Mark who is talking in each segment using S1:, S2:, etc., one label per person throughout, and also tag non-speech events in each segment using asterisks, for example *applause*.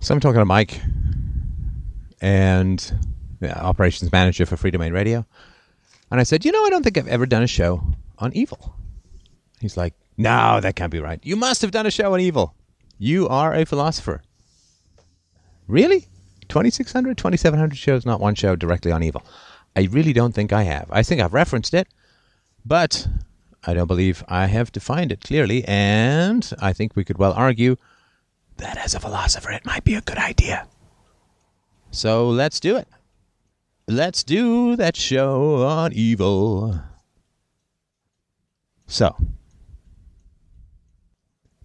S1: So I'm talking to Mike and yeah, operations manager for Freedomain Radio. And I said, You know, I don't think I've ever done a show on evil. He's like, No, that can't be right. You must have done a show on evil. You are a philosopher. Really? 2,600, 2,700 shows, not one show directly on evil. I really don't think I have. I think I've referenced it, but I don't believe I have defined it clearly. And I think we could well argue that as a philosopher, it might be a good idea. So let's do it. Let's do that show on evil. So,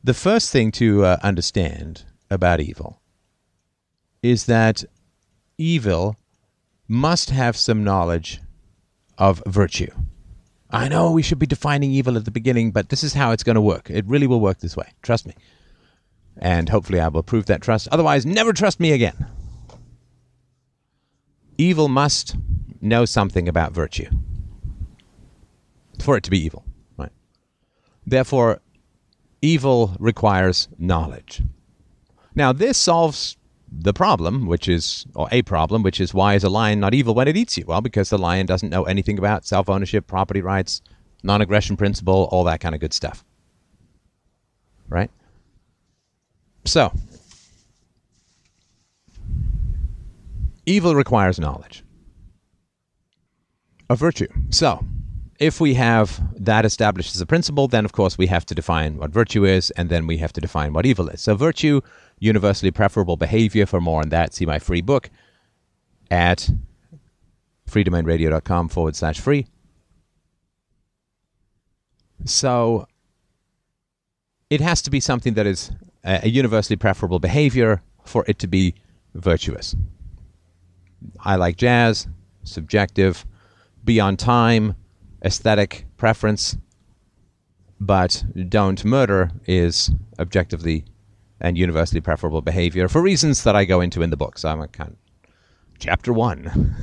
S1: the first thing to uh, understand about evil is that evil must have some knowledge of virtue. I know we should be defining evil at the beginning, but this is how it's going to work. It really will work this way. Trust me. And hopefully I will prove that trust. Otherwise, never trust me again. Evil must know something about virtue for it to be evil. Right? Therefore, evil requires knowledge. Now, this solves the problem, which is, or a problem, which is why is a lion not evil when it eats you? Well, because the lion doesn't know anything about self ownership, property rights, non aggression principle, all that kind of good stuff. Right? So, evil requires knowledge of virtue. So, if we have that established as a principle, then of course we have to define what virtue is, and then we have to define what evil is. So, virtue universally preferable behavior. For more on that, see my free book at freedomainradio.com forward slash free. So it has to be something that is a universally preferable behavior for it to be virtuous. I like jazz, subjective, beyond time, aesthetic preference, but don't murder is objectively and universally preferable behavior for reasons that I go into in the book. So I'm a kind of chapter one.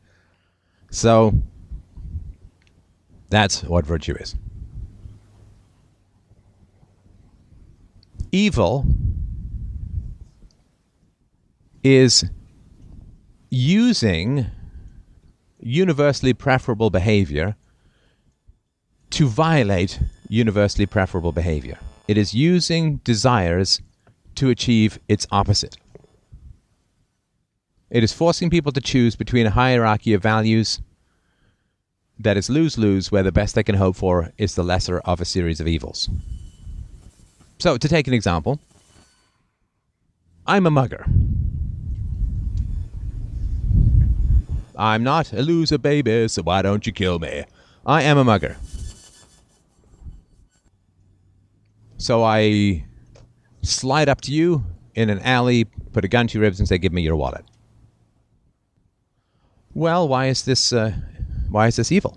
S1: *laughs* so that's what virtue is. Evil is using universally preferable behavior to violate universally preferable behavior. It is using desires to achieve its opposite. It is forcing people to choose between a hierarchy of values that is lose lose, where the best they can hope for is the lesser of a series of evils. So, to take an example, I'm a mugger. I'm not a loser, baby, so why don't you kill me? I am a mugger. So I slide up to you in an alley, put a gun to your ribs, and say, "Give me your wallet." Well, why is this? Uh, why is this evil?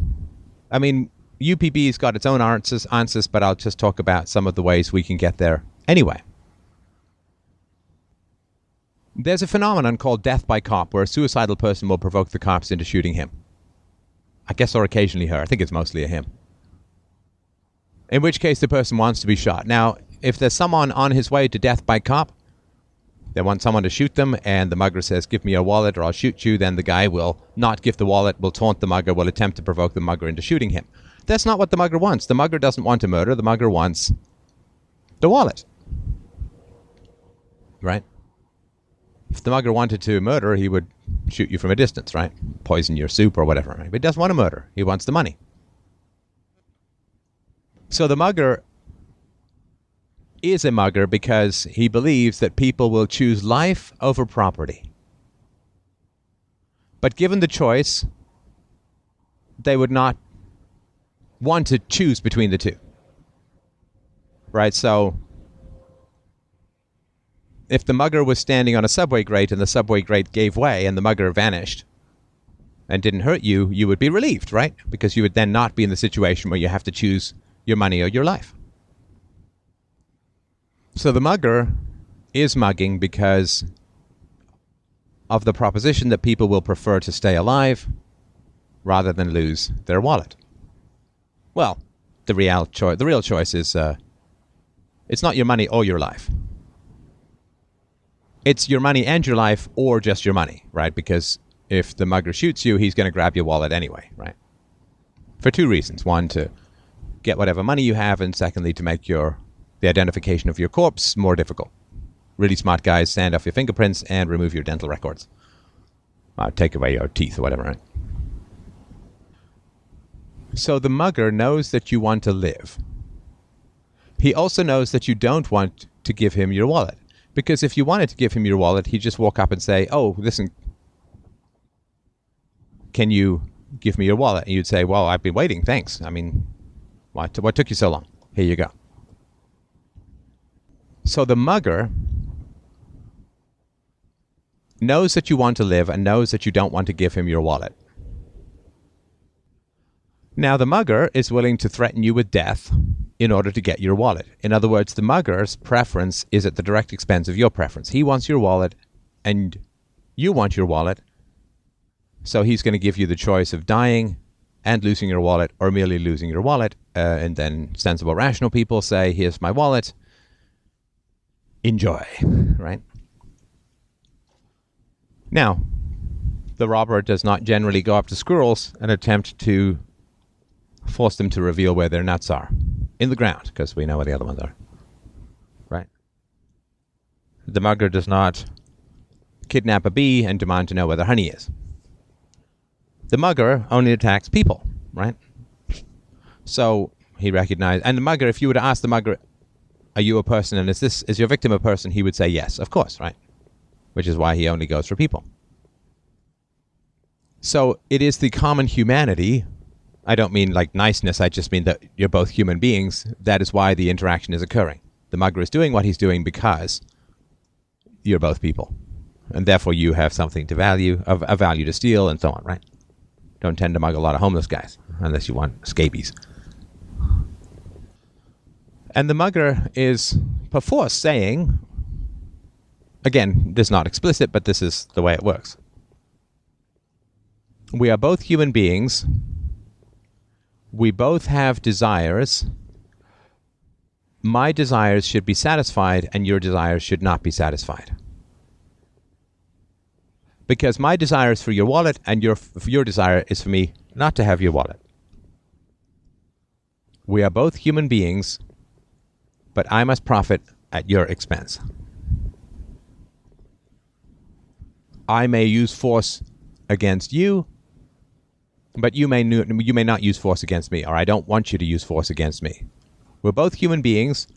S1: I mean, UPB's got its own answers, answers, but I'll just talk about some of the ways we can get there anyway. There's a phenomenon called death by cop, where a suicidal person will provoke the cops into shooting him. I guess, or occasionally her. I think it's mostly a him in which case the person wants to be shot. Now, if there's someone on his way to death by cop, they want someone to shoot them, and the mugger says, Give me your wallet or I'll shoot you, then the guy will not give the wallet, will taunt the mugger, will attempt to provoke the mugger into shooting him. That's not what the mugger wants. The mugger doesn't want to murder, the mugger wants the wallet. Right? If the mugger wanted to murder, he would shoot you from a distance, right? Poison your soup or whatever. Right? But he doesn't want to murder, he wants the money. So the mugger is a mugger because he believes that people will choose life over property. But given the choice, they would not want to choose between the two. Right? So if the mugger was standing on a subway grate and the subway grate gave way and the mugger vanished and didn't hurt you, you would be relieved, right? Because you would then not be in the situation where you have to choose your money or your life. So the mugger is mugging because of the proposition that people will prefer to stay alive rather than lose their wallet. Well, the real choice, the real choice is uh, it's not your money or your life. it's your money and your life, or just your money, right? Because if the mugger shoots you, he's going to grab your wallet anyway, right? For two reasons: one, to get whatever money you have, and secondly, to make your the identification of your corpse more difficult. Really smart guys sand off your fingerprints and remove your dental records. Uh, take away your teeth or whatever, right? So the mugger knows that you want to live. He also knows that you don't want to give him your wallet. Because if you wanted to give him your wallet, he'd just walk up and say, Oh, listen, can you give me your wallet? And you'd say, Well, I've been waiting. Thanks. I mean, what, what took you so long? Here you go. So the mugger knows that you want to live and knows that you don't want to give him your wallet. Now, the mugger is willing to threaten you with death in order to get your wallet. In other words, the mugger's preference is at the direct expense of your preference. He wants your wallet and you want your wallet. So he's going to give you the choice of dying and losing your wallet or merely losing your wallet. Uh, and then sensible, rational people say, Here's my wallet. Enjoy, right? Now, the robber does not generally go up to squirrels and attempt to force them to reveal where their nuts are in the ground, because we know where the other ones are. Right? The mugger does not kidnap a bee and demand to know where the honey is. The mugger only attacks people, right? So he recognized, and the mugger, if you were to ask the mugger, "Are you a person?" and is this is your victim a person? He would say yes, of course, right? Which is why he only goes for people. So it is the common humanity I don't mean like niceness, I just mean that you're both human beings. That is why the interaction is occurring. The mugger is doing what he's doing because you're both people. And therefore you have something to value, a value to steal, and so on, right? Don't tend to mug a lot of homeless guys unless you want scabies. And the mugger is perforce saying, again, this is not explicit, but this is the way it works. We are both human beings we both have desires. My desires should be satisfied, and your desires should not be satisfied. Because my desire is for your wallet, and your, your desire is for me not to have your wallet. We are both human beings, but I must profit at your expense. I may use force against you, but you may you may not use force against me, or I don't want you to use force against me. We're both human beings.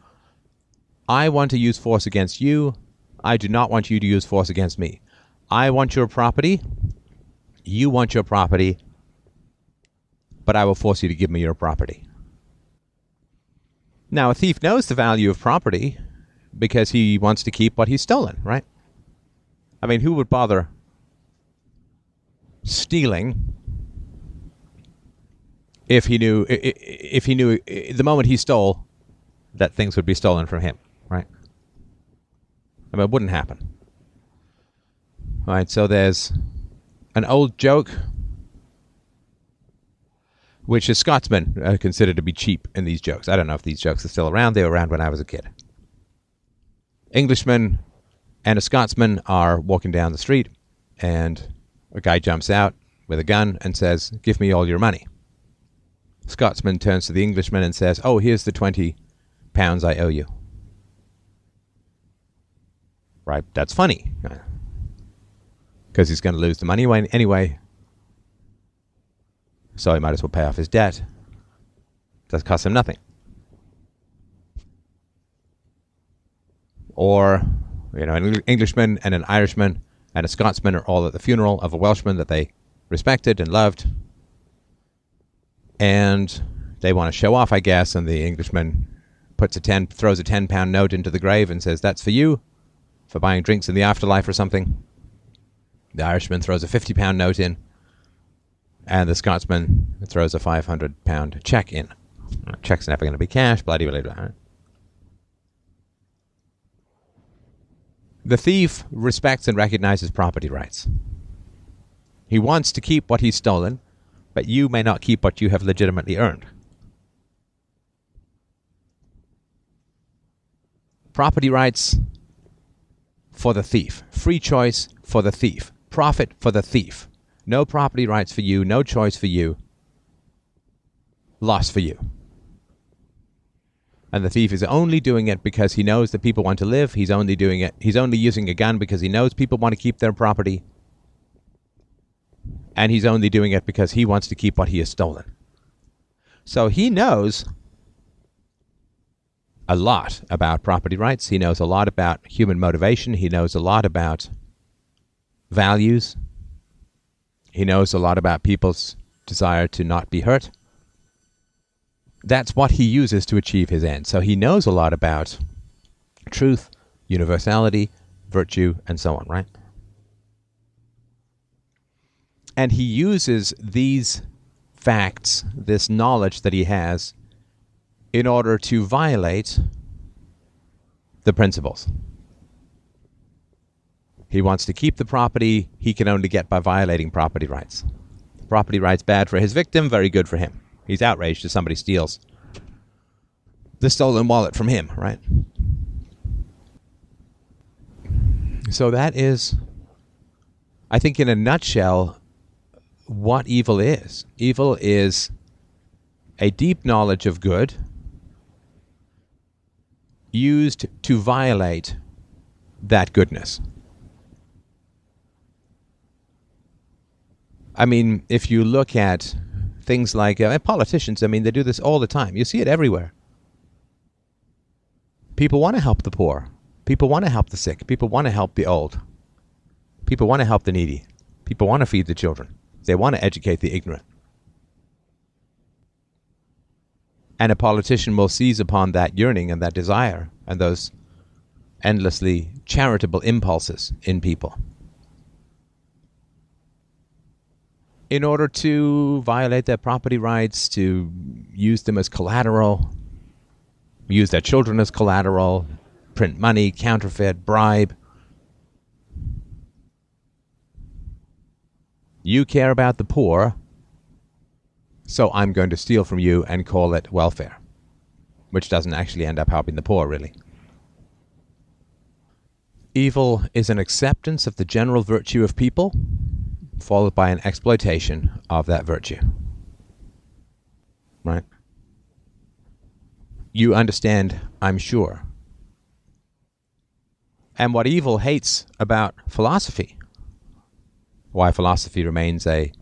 S1: I want to use force against you. I do not want you to use force against me. I want your property. You want your property. But I will force you to give me your property. Now, a thief knows the value of property because he wants to keep what he's stolen, right? I mean, who would bother stealing if he knew if he knew the moment he stole that things would be stolen from him, right? I mean, it wouldn't happen. Right, so there's an old joke which is Scotsmen uh, consider to be cheap in these jokes. I don't know if these jokes are still around. They were around when I was a kid. Englishman and a Scotsman are walking down the street, and a guy jumps out with a gun and says, Give me all your money. Scotsman turns to the Englishman and says, Oh, here's the 20 pounds I owe you. Right? That's funny. Because he's going to lose the money anyway. So he might as well pay off his debt. That costs him nothing. Or, you know, an Englishman and an Irishman and a Scotsman are all at the funeral of a Welshman that they respected and loved and they want to show off, I guess. And the Englishman puts a ten, throws a ten pound note into the grave and says, "That's for you, for buying drinks in the afterlife or something." The Irishman throws a fifty pound note in, and the Scotsman throws a five hundred pound check in. Check's never going to be cash. Bloody blah. The thief respects and recognizes property rights. He wants to keep what he's stolen but you may not keep what you have legitimately earned. Property rights for the thief. free choice for the thief, profit for the thief. No property rights for you, no choice for you, loss for you. And the thief is only doing it because he knows that people want to live. He's only doing it. He's only using a gun because he knows people want to keep their property. And he's only doing it because he wants to keep what he has stolen. So he knows a lot about property rights. He knows a lot about human motivation. He knows a lot about values. He knows a lot about people's desire to not be hurt. That's what he uses to achieve his end. So he knows a lot about truth, universality, virtue, and so on, right? And he uses these facts, this knowledge that he has, in order to violate the principles. He wants to keep the property he can only get by violating property rights. Property rights bad for his victim, very good for him. He's outraged if somebody steals the stolen wallet from him, right? So that is, I think, in a nutshell, what evil is. Evil is a deep knowledge of good used to violate that goodness. I mean, if you look at things like uh, politicians, I mean, they do this all the time. You see it everywhere. People want to help the poor. People want to help the sick. People want to help the old. People want to help the needy. People want to feed the children. They want to educate the ignorant. And a politician will seize upon that yearning and that desire and those endlessly charitable impulses in people in order to violate their property rights, to use them as collateral, use their children as collateral, print money, counterfeit, bribe. You care about the poor, so I'm going to steal from you and call it welfare, which doesn't actually end up helping the poor, really. Evil is an acceptance of the general virtue of people, followed by an exploitation of that virtue. Right? You understand, I'm sure. And what evil hates about philosophy, why philosophy remains a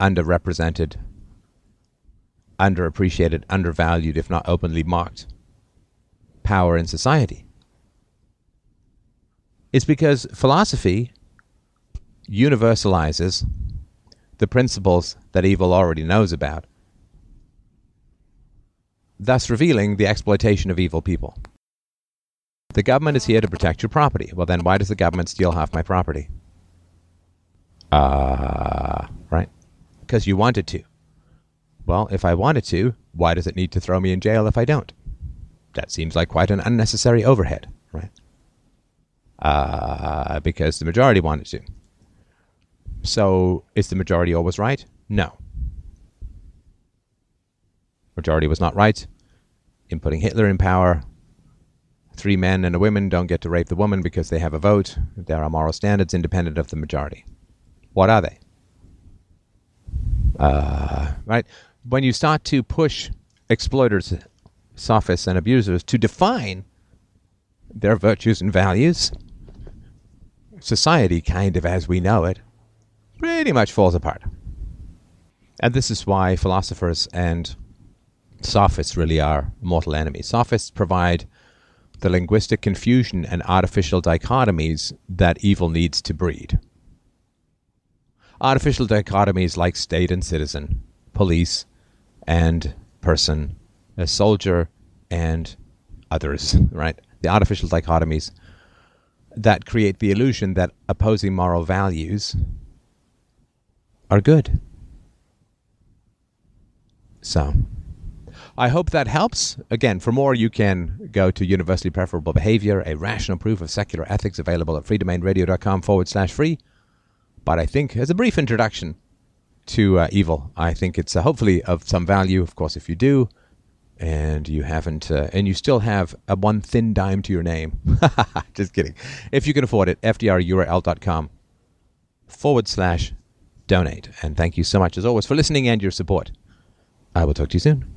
S1: underrepresented underappreciated, undervalued, if not openly mocked power in society. It's because philosophy universalizes the principles that evil already knows about, thus revealing the exploitation of evil people. The government is here to protect your property. Well, then why does the government steal half my property? Uh, right? Because you wanted to. Well, if I wanted to, why does it need to throw me in jail if I don't? That seems like quite an unnecessary overhead, right? Uh, because the majority wanted to. So, is the majority always right? No. Majority was not right in putting Hitler in power. Three men and a woman don't get to rape the woman because they have a vote. There are moral standards independent of the majority. What are they? Uh, right? when you start to push exploiters, sophists, and abusers to define their virtues and values, society, kind of as we know it, pretty much falls apart. And this is why philosophers and sophists really are mortal enemies. Sophists provide the linguistic confusion and artificial dichotomies that evil needs to breed. Artificial dichotomies like state and citizen, police, and person, a soldier and others, *laughs* right? The artificial dichotomies that create the illusion that opposing moral values are good. So, I hope that helps. Again, for more, you can go to Universally Preferable Behavior, a rational proof of secular ethics, available at freedomainradio.com forward slash free. But I think, as a brief introduction, to uh, evil. I think it's uh, hopefully of some value. Of course, if you do, and you haven't, uh, and you still have a one thin dime to your name. *laughs* Just kidding. If you can afford it, fdrurl.com forward slash donate. And thank you so much, as always, for listening and your support. I will talk to you soon.